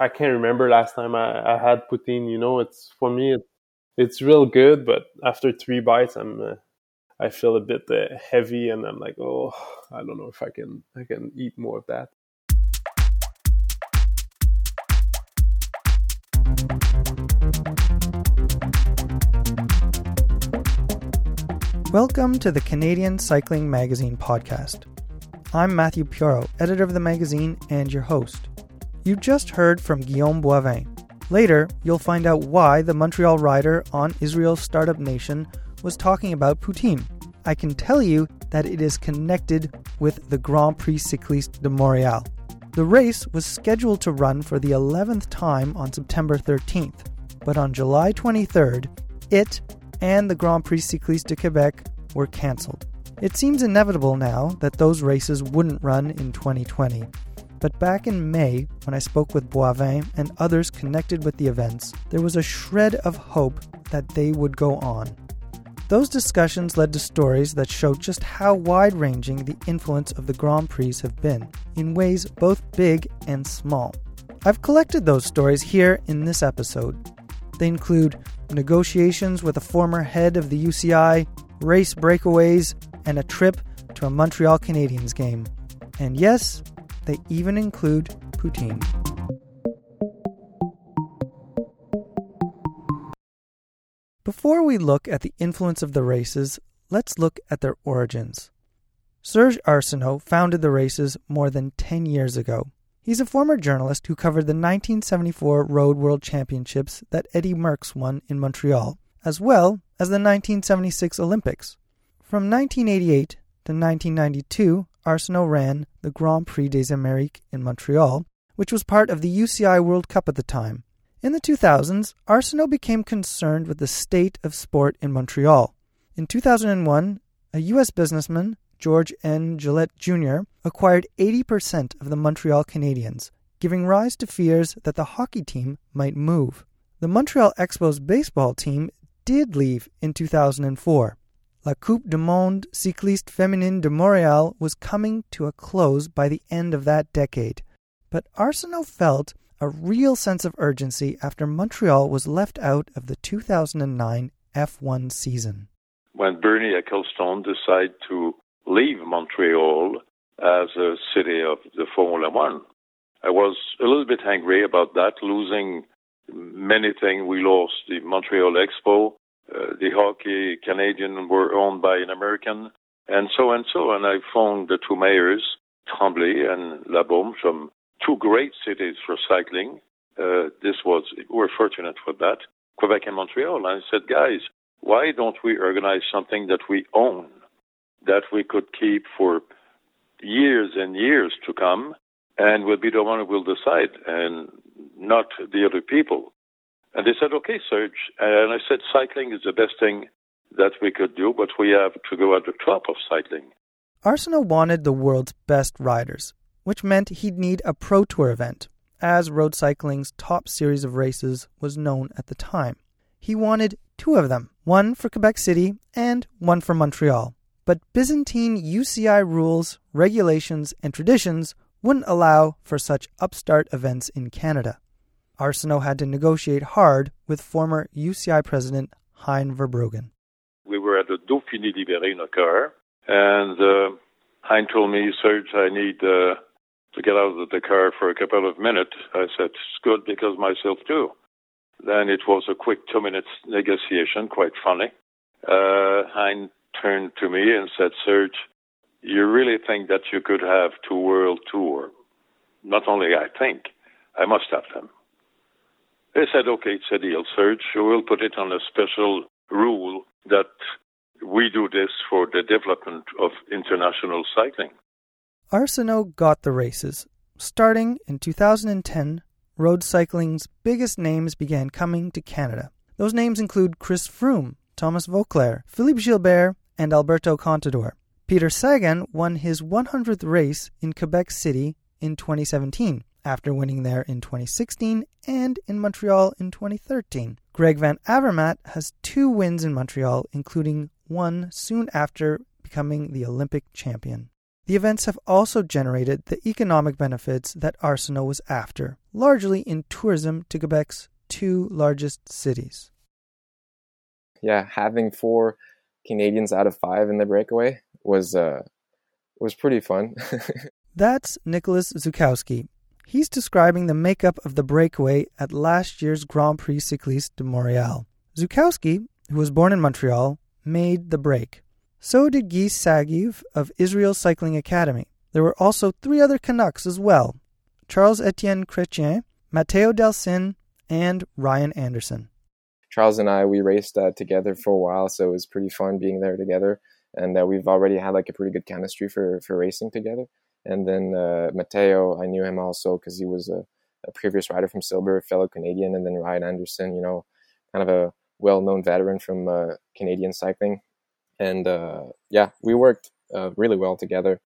I can't remember last time I, I had poutine. You know, it's for me, it, it's real good, but after three bites, I'm uh, I feel a bit uh, heavy, and I'm like, oh, I don't know if I can I can eat more of that. Welcome to the Canadian Cycling Magazine podcast. I'm Matthew Pioro, editor of the magazine and your host. You just heard from Guillaume Boivin. Later, you'll find out why the Montreal rider on Israel's Startup Nation was talking about poutine. I can tell you that it is connected with the Grand Prix Cycliste de Montréal. The race was scheduled to run for the 11th time on September 13th, but on July 23rd, it and the Grand Prix Cycliste de Quebec were cancelled. It seems inevitable now that those races wouldn't run in 2020. But back in May, when I spoke with Boivin and others connected with the events, there was a shred of hope that they would go on. Those discussions led to stories that show just how wide ranging the influence of the Grand Prix have been, in ways both big and small. I've collected those stories here in this episode. They include negotiations with a former head of the UCI, race breakaways, and a trip to a Montreal Canadiens game. And yes, they even include poutine. Before we look at the influence of the races, let's look at their origins. Serge Arsenault founded the races more than 10 years ago. He's a former journalist who covered the 1974 Road World Championships that Eddy Merckx won in Montreal, as well as the 1976 Olympics. From 1988 to 1992, Arsenault ran the Grand Prix des Amériques in Montreal, which was part of the UCI World Cup at the time. In the 2000s, Arsenault became concerned with the state of sport in Montreal. In 2001, a U.S. businessman, George N. Gillett Jr., acquired 80% of the Montreal Canadiens, giving rise to fears that the hockey team might move. The Montreal Expos baseball team did leave in 2004. La Coupe du Monde Cycliste Féminine de Montréal was coming to a close by the end of that decade. But Arsenault felt a real sense of urgency after Montreal was left out of the 2009 F1 season. When Bernie Ecclestone decided to leave Montreal as a city of the Formula One, I was a little bit angry about that, losing many things. We lost the Montreal Expo, uh, the hockey Canadian were owned by an American, and so and so. And I phoned the two mayors, Tremblay and Labeaume, from two great cities for cycling. Uh, this was we're fortunate for that, Quebec and Montreal. And I said, guys, why don't we organize something that we own, that we could keep for years and years to come, and we'll be the one who will decide, and not the other people. And they said, okay, Serge. And I said, cycling is the best thing that we could do, but we have to go at the top of cycling. Arsenault wanted the world's best riders, which meant he'd need a Pro Tour event, as road cycling's top series of races was known at the time. He wanted two of them, one for Quebec City and one for Montreal. But Byzantine UCI rules, regulations, and traditions wouldn't allow for such upstart events in Canada. Arsenault had to negotiate hard with former UCI president Hein Verbruggen. We were at the Dauphiné Libéré in a car, and uh, Hein told me, Serge, I need uh, to get out of the car for a couple of minutes. I said, it's good because myself too. Then it was a quick two minutes negotiation, quite funny. Uh, Hein turned to me and said, Serge, you really think that you could have two world tour? Not only I think, I must have them. They said, okay, it's a deal, Serge. We'll put it on a special rule that we do this for the development of international cycling. Arsenault got the races. Starting in 2010, road cycling's biggest names began coming to Canada. Those names include Chris Froome, Thomas Voeckler, Philippe Gilbert, and Alberto Contador. Peter Sagan won his 100th race in Quebec City in 2017 after winning there in 2016 and in Montreal in 2013. Greg Van Avermaet has two wins in Montreal, including one soon after becoming the Olympic champion. the events have also generated the economic benefits that Arsenault was after, largely in tourism to Quebec's two largest cities. Yeah, having four Canadians out of five in the breakaway was uh, was pretty fun. That's Nickolas Zukowski. He's describing the makeup of the breakaway at last year's Grand Prix Cycliste de Montréal. Zukowski, who was born in Montreal, made the break. So did Guy Sagiv of Israel Cycling Academy. There were also three other Canucks as well Charles Etienne Chrétien, Matteo Dal-Cin, and Ryan Anderson. Charles and I, we raced uh, together for a while, so it was pretty fun being there together. And uh, we've already had like a pretty good chemistry for, for racing together. And then uh, Matteo, I knew him also because he was a, a, previous rider from Silber, fellow Canadian. And then Ryan Anderson, you know, kind of a well known veteran from uh, Canadian cycling. And uh, yeah, we worked uh, really well together.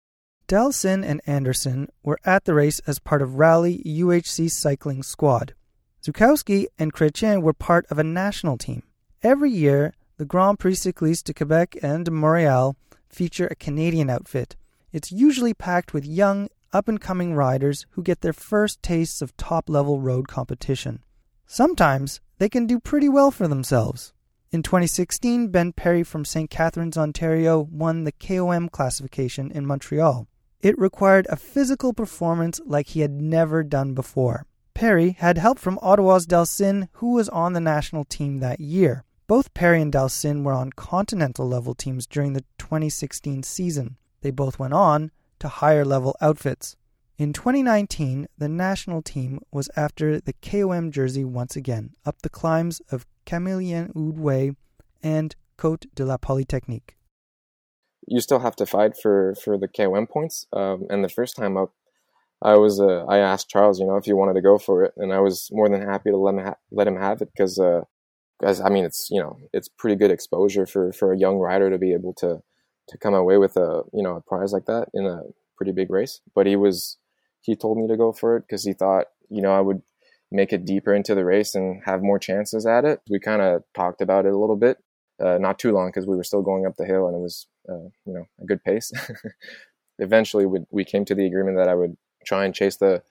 Dal-Cin and Anderson were at the race as part of Rally UHC cycling squad. Zukowski and Chrétien were part of a national team. Every year, the Grand Prix Cycliste de Quebec and de Montréal feature a Canadian outfit. It's usually packed with young, up and coming riders who get their first tastes of top level road competition. Sometimes they can do pretty well for themselves. In 2016, Ben Perry from St. Catharines, Ontario won the KOM classification in Montreal. It required a physical performance like he had never done before. Perry had help from Ottawa's Dal-Cin, who was on the national team that year. Both Perry and Dal-Cin were on continental level teams during the 2016 season. They both went on to higher level outfits. In 2019, the national team was after the KOM jersey once again, up the climbs of Camillien Houde Way and Côte de la Polytechnique. You still have to fight for, for the KOM points. Um, and the first time up, I was uh, I asked Charles, you know, if he wanted to go for it, and I was more than happy to let him ha- let him have it because, uh, I mean, it's you know, it's pretty good exposure for for a young rider to be able to to come away with a you know a prize like that in a pretty big race. But he was he told me to go for it because he thought you know I would make it deeper into the race and have more chances at it. We kind of talked about it a little bit, uh, not too long because we were still going up the hill and it was uh, you know a good pace. Eventually, we, we came to the agreement that I would try and chase the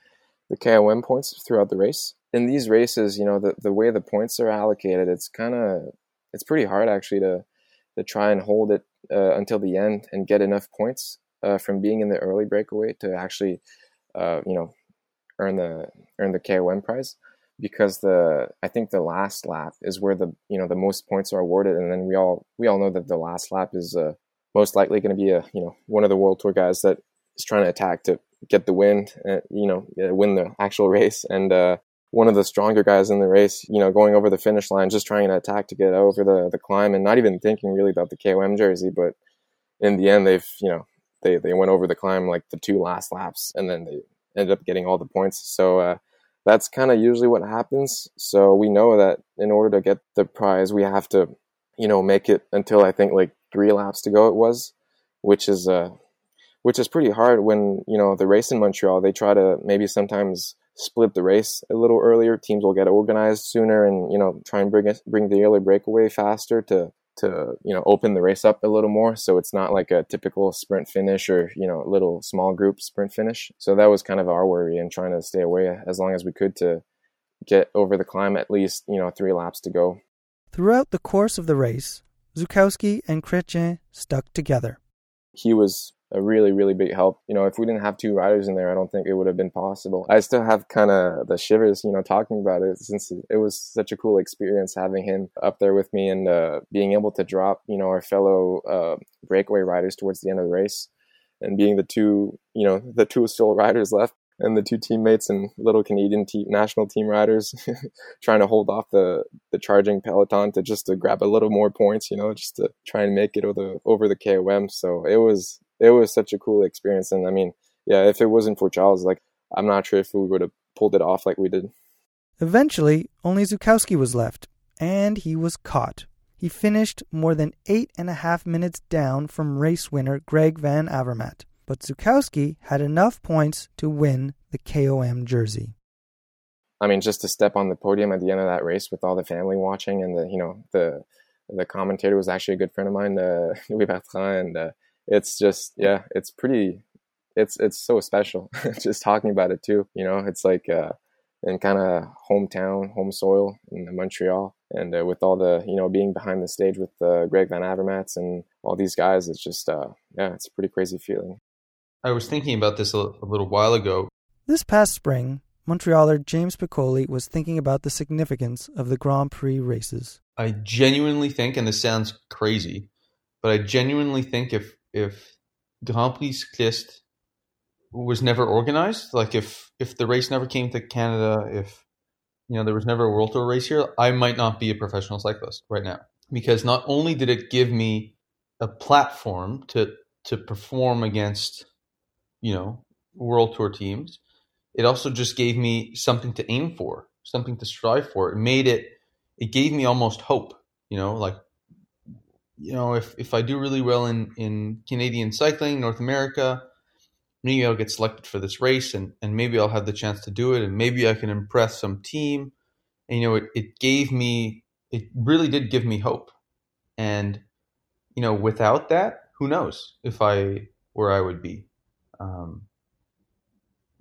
the KOM points throughout the race. In these races, you know, the, the way the points are allocated, it's kind of it's pretty hard actually to to try and hold it uh, until the end and get enough points uh, from being in the early breakaway to actually, uh, you know, earn the earn the KOM prize. Because the I think the last lap is where the you know the most points are awarded, and then we all we all know that the last lap is uh, most likely going to be a you know one of the world tour guys that is trying to attack to get the win, uh, you know, win the actual race. And uh, one of the stronger guys in the race, you know, going over the finish line, just trying to attack to get over the, the climb and not even thinking really about the KOM jersey. But in the end, they've, you know, they, they went over the climb like the two last laps and then they ended up getting all the points. So, uh, that's kind of usually what happens. So we know that in order to get the prize, we have to, you know, make it until I think like three laps to go it was, which is, uh, which is pretty hard when you know the race in Montreal. They try to maybe sometimes split the race a little earlier. Teams will get organized sooner, and you know try and bring it, bring the early breakaway faster to to you know open the race up a little more. So it's not like a typical sprint finish or you know little small group sprint finish. So that was kind of our worry and trying to stay away as long as we could to get over the climb at least you know three laps to go. Throughout the course of the race, Zukowski and Chrétien stuck together. He was a really, really big help. You know, if we didn't have two riders in there, I don't think it would have been possible. I still have kind of the shivers, you know, talking about it since it was such a cool experience having him up there with me and uh, being able to drop, you know, our fellow uh, breakaway riders towards the end of the race and being the two, you know, the two sole riders left and the two teammates and little Canadian team, national team riders trying to hold off the, the charging peloton to just to grab a little more points, you know, just to try and make it over the, over the KOM. So it was, it was such a cool experience. And I mean, yeah, if it wasn't for Charles, like I'm not sure if we would have pulled it off like we did. Eventually, only Zukowski was left, and he was caught. He finished more than eight and a half minutes down from race winner Greg Van Avermaet, but Zukowski had enough points to win the KOM jersey. I mean, just to step on the podium at the end of that race with all the family watching, and the you know the the commentator was actually a good friend of mine, uh, Louis Bertrand, and uh, it's just yeah, it's pretty it's it's so special just talking about it too. You know, it's like uh, in kind of hometown, home soil in Montreal, and uh, with all the you know being behind the stage with uh, Greg Van Avermaet and all these guys, it's just uh, yeah, it's a pretty crazy feeling. I was thinking about this a, a little while ago. This past spring, Montrealer James Piccoli was thinking about the significance of the Grand Prix races. I genuinely think, and this sounds crazy, but I genuinely think if if Grand Prix Cycliste was never organized, like if if the race never came to Canada, if you know there was never a World Tour race here, I might not be a professional cyclist right now because not only did it give me a platform to to perform against you know World Tour teams, it also just gave me something to aim for, something to strive for. It made it it gave me almost hope, you know, like you know, if if I do really well in in Canadian cycling, North America, maybe I'll get selected for this race and, and maybe I'll have the chance to do it and maybe I can impress some team. And, you know, it, it gave me, it really did give me hope. And, you know, without that, who knows if I, where I would be. Um,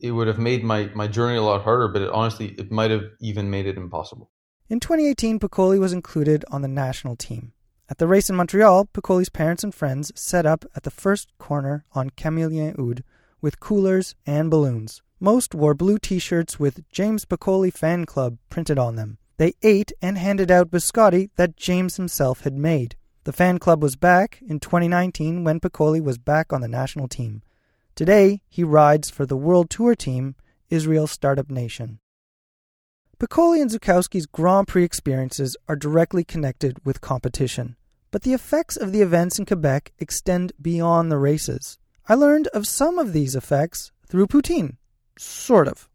it would have made my, my journey a lot harder, but it, honestly, it might have even made it impossible. In 2018, Piccoli was included on the national team. At the race in Montreal, Piccoli's parents and friends set up at the first corner on Camillien Houde with coolers and balloons. Most wore blue t shirts with James Piccoli Fan Club printed on them. They ate and handed out biscotti that James himself had made. The fan club was back in 2019 when Piccoli was back on the national team. Today, he rides for the World Tour team, Israel Startup Nation. Piccoli and Zukowski's Grand Prix experiences are directly connected with competition, but the effects of the events in Quebec extend beyond the races. I learned of some of these effects through poutine. Sort of.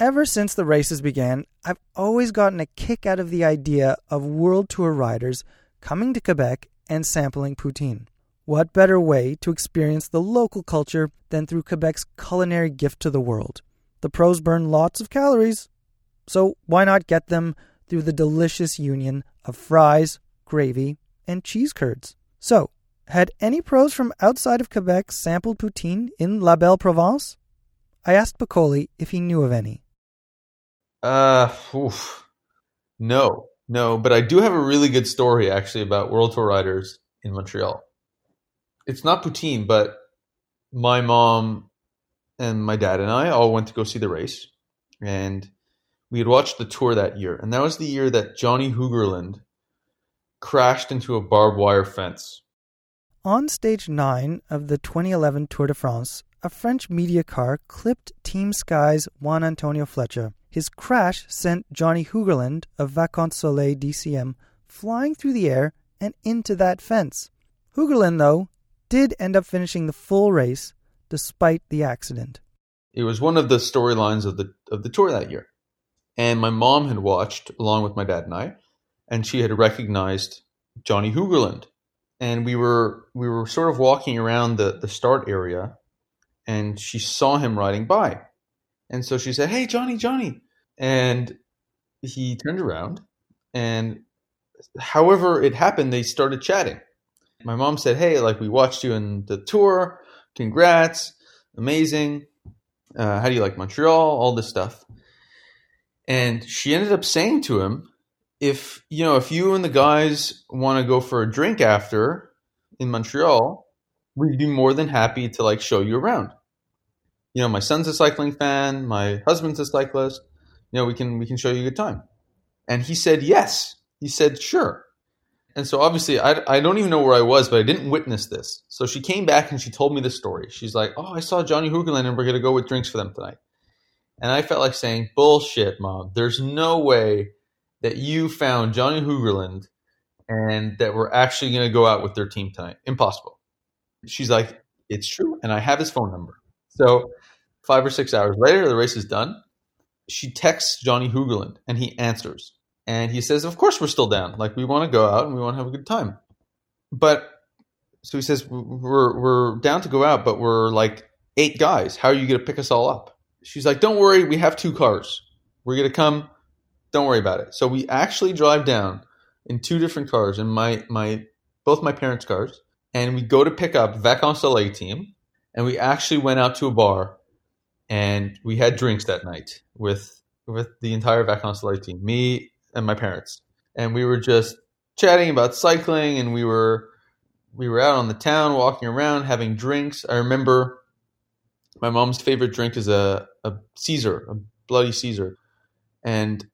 Ever since the races began, I've always gotten a kick out of the idea of World Tour riders coming to Quebec and sampling poutine. What better way to experience the local culture than through Quebec's culinary gift to the world? The pros burn lots of calories, so why not get them through the delicious union of fries, gravy, and cheese curds? So, had any pros from outside of Quebec sampled poutine in La Belle Province? I asked Piccoli if he knew of any. Uh, oof. no, no, but I do have a really good story actually about World Tour riders in Montreal. It's not poutine, but my mom and my dad and I all went to go see the race, and we had watched the tour that year, and that was the year that Johnny Hoogerland crashed into a barbed wire fence on stage 9 of the 2011 Tour de France, a French media car clipped Team Sky's Juan Antonio Flecha. His crash sent Johnny Hoogerland of Vacansoleil-DCM flying through the air and into that fence. Hoogerland, though, did end up finishing the full race despite the accident. It was one of the storylines of the of the tour that year. And my mom had watched along with my dad and I, and she had recognized Johnny Hoogerland. And we were we were sort of walking around the the start area and she saw him riding by. And so she said hey johnny johnny. And he turned around and however it happened they started chatting. My mom said hey like we watched you in the tour. Congrats. Amazing. Uh, how do you like montreal? All this stuff and she ended up saying to him if you know if you and the guys want to go for a drink after in Montreal, we'd be more than happy to like show you around. You know, my son's a cycling fan, my husband's a cyclist. You know, we can we can show you a good time. And he said yes. He said sure. And so obviously I, I don't even know where I was, but I didn't witness this. So she came back and she told me the story. She's like, "Oh, I saw Johnny Hoogerland and we're going to go with drinks for them tonight." And I felt like saying, "Bullshit, mom. There's no way that you found Johnny Hoogerland and that we're actually going to go out with their team tonight. Impossible. She's like, it's true. And I have his phone number. So five or six hours later, the race is done. She texts Johnny Hoogerland and he answers. And he says, Of course, we're still down. Like, we want to go out and we want to have a good time. But so he says, We're, we're down to go out, but we're like eight guys. How are you going to pick us all up? She's like, Don't worry. We have two cars. We're to come don't worry about it. So we actually drive down in two different cars, in my my both my parents' cars, and we go to pick up Vacansoleil team, and we actually went out to a bar and we had drinks that night with with the entire Vacansoleil team, me and my parents, and we were just chatting about cycling, and we were we were out on the town walking around having drinks. I remember my mom's favorite drink is a a Caesar, a bloody Caesar, and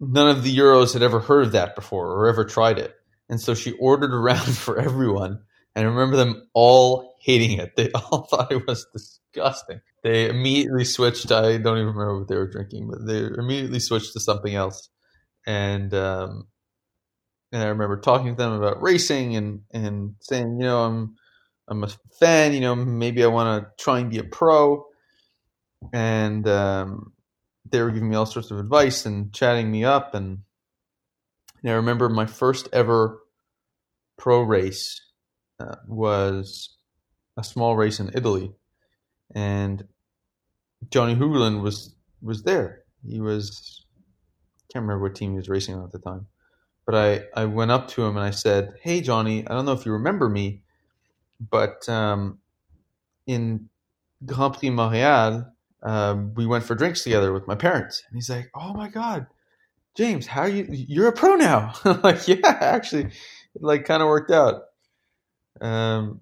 none of the Euros had ever heard of that before or ever tried it, and so she ordered around for everyone. And I remember them all hating it. They all thought it was disgusting. They immediately switched. I don't even remember what they were drinking, but they immediately switched to something else. And um, and I remember talking to them about racing and and saying, you know, I'm I'm a fan. You know, maybe I want to try and be a pro. And um, they were giving me all sorts of advice and chatting me up. And, and I remember my first ever pro race uh, was a small race in Italy, and Johnny Hoogerland was was there. He was can't remember what team he was racing on at the time, but I I went up to him and I said, "Hey Johnny, I don't know if you remember me, but um, in Grand Prix Montreal, um, we went for drinks together with my parents." And he's like, "Oh my god." James, how you? You're a pro now. I'm like, yeah, actually, it like kind of worked out. Um,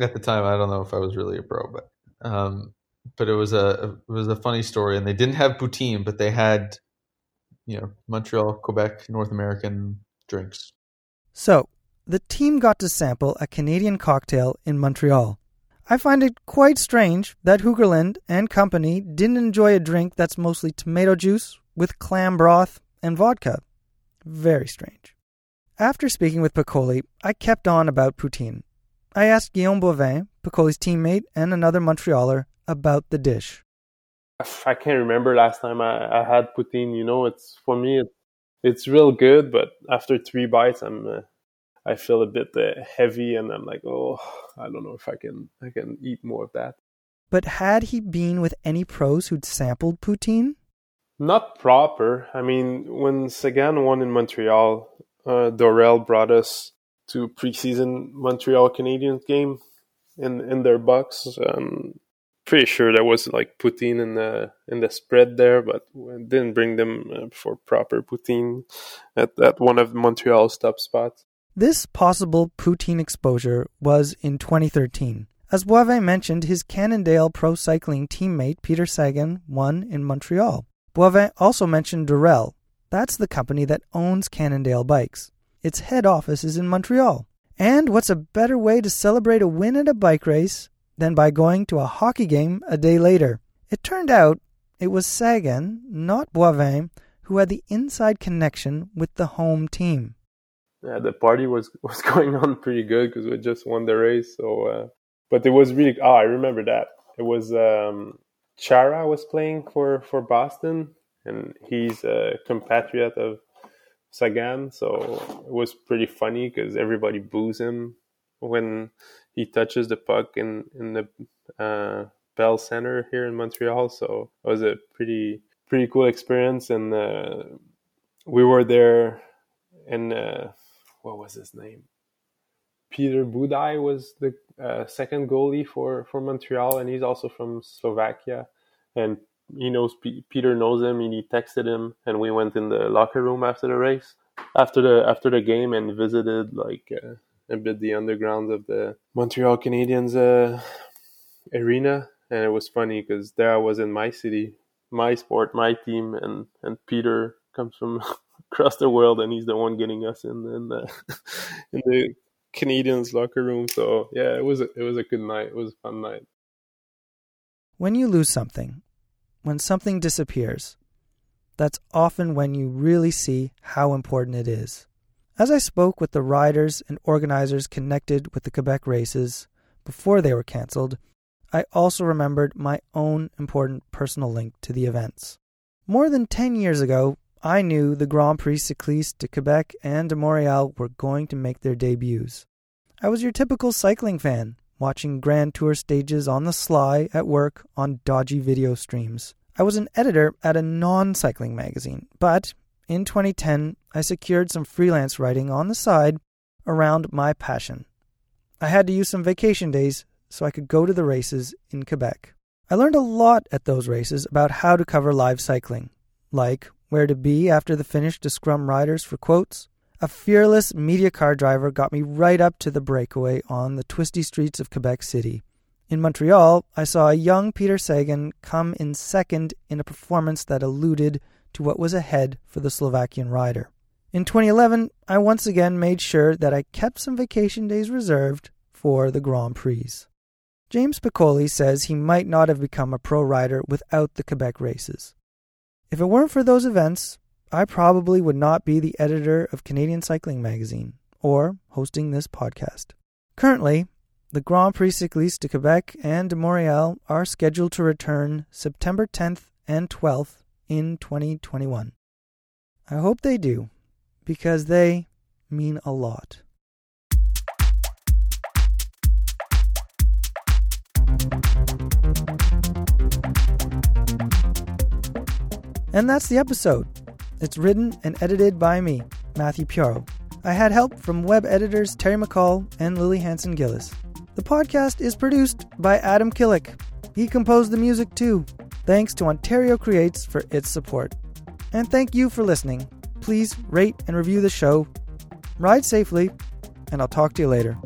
at the time, I don't know if I was really a pro, but um, but it was a it was a funny story, and they didn't have poutine, but they had you know Montreal, Quebec, North American drinks. So the team got to sample a Canadian cocktail in Montreal. I find it quite strange that Hoogerland and company didn't enjoy a drink that's mostly tomato juice with clam broth and vodka. Very strange. After speaking with Piccoli, I kept on about poutine. I asked Guillaume Boivin, Piccoli's teammate and another Montrealer, about the dish. I can't remember last time I, I had poutine. You know, it's for me, it, it's real good, but after three bites, I'm uh, I feel a bit uh, heavy, and I'm like, oh, I don't know if I can I can eat more of that. But had he been with any pros who'd sampled poutine? Not proper. I mean, when Sagan won in Montreal, uh, Dorel brought us to preseason Montreal Canadiens game in in their box. Um, pretty sure there was like poutine in the in the spread there, but didn't bring them uh, for proper poutine at at one of Montreal's top spots. This possible poutine exposure was in 2013. As Boivin mentioned, his Cannondale Pro Cycling teammate Peter Sagan won in Montreal. Boivin also mentioned Dorel. That's the company that owns Cannondale bikes. Its head office is in Montreal. And what's a better way to celebrate a win at a bike race than by going to a hockey game a day later? It turned out it was Sagan, not Boivin, who had the inside connection with the home team. Yeah, the party was was going on pretty good because we just won the race. So, uh, but it was really. Oh, I remember that. It was um, Chara was playing for for Boston, and he's a compatriot of Sagan, so it was pretty funny because everybody boos him when he touches the puck in in the uh, Bell Center here in Montreal. So it was a pretty pretty cool experience, and uh, we were there. And uh, what was his name? Peter Budaj was the uh, second goalie for for Montreal, and he's also from Slovakia. And he knows Peter knows him and he texted him and we went in the locker room after the race after the after the game and visited like uh, a bit the underground of the Montreal Canadiens uh, arena and it was funny because there I was in my city my sport my team and and Peter comes from across the world and he's the one getting us in, in the in the Canadiens locker room so yeah it was a, it was a good night it was a fun night when you lose something when something disappears, that's often when you really see how important it is. As I spoke with the riders and organizers connected with the Quebec races before they were cancelled, I also remembered my own important personal link to the events. More than 10 years ago, I knew the Grand Prix Cycliste de Quebec and de Montreal were going to make their debuts. I was your typical cycling fan, watching Grand Tour stages on the sly at work on dodgy video streams. I was an editor at a non cycling magazine, but in 2010, I secured some freelance writing on the side around my passion. I had to use some vacation days, so I could go to the races in Quebec. I learned a lot at those races about how to cover live cycling, like where to be after the finish to scrum riders for quotes. A fearless media car driver got me right up to the breakaway on the twisty streets of Quebec City. In Montreal, I saw a young Peter Sagan come in second in a performance that alluded to what was ahead for the Slovakian rider. In 2011, I once again made sure that I kept some vacation days reserved for the Grand Prix. James Piccoli says he might not have become a pro rider without the Quebec races. If it weren't for those events, I probably would not be the editor of Canadian Cycling Magazine or hosting this podcast. Currently, the Grand Prix Cycliste de Quebec and de Montréal are scheduled to return September 10th and 12th in 2021. I hope they do, because they mean a lot. And that's the episode. It's written and edited by me, Matthew Pioro. I had help from web editors Terry McCall and Lily Hanson Gillis. The podcast is produced by Adam Killick. He composed the music too. Thanks to Ontario Creates for its support. And thank you for listening. Please rate and review the show. Ride safely, and I'll talk to you later.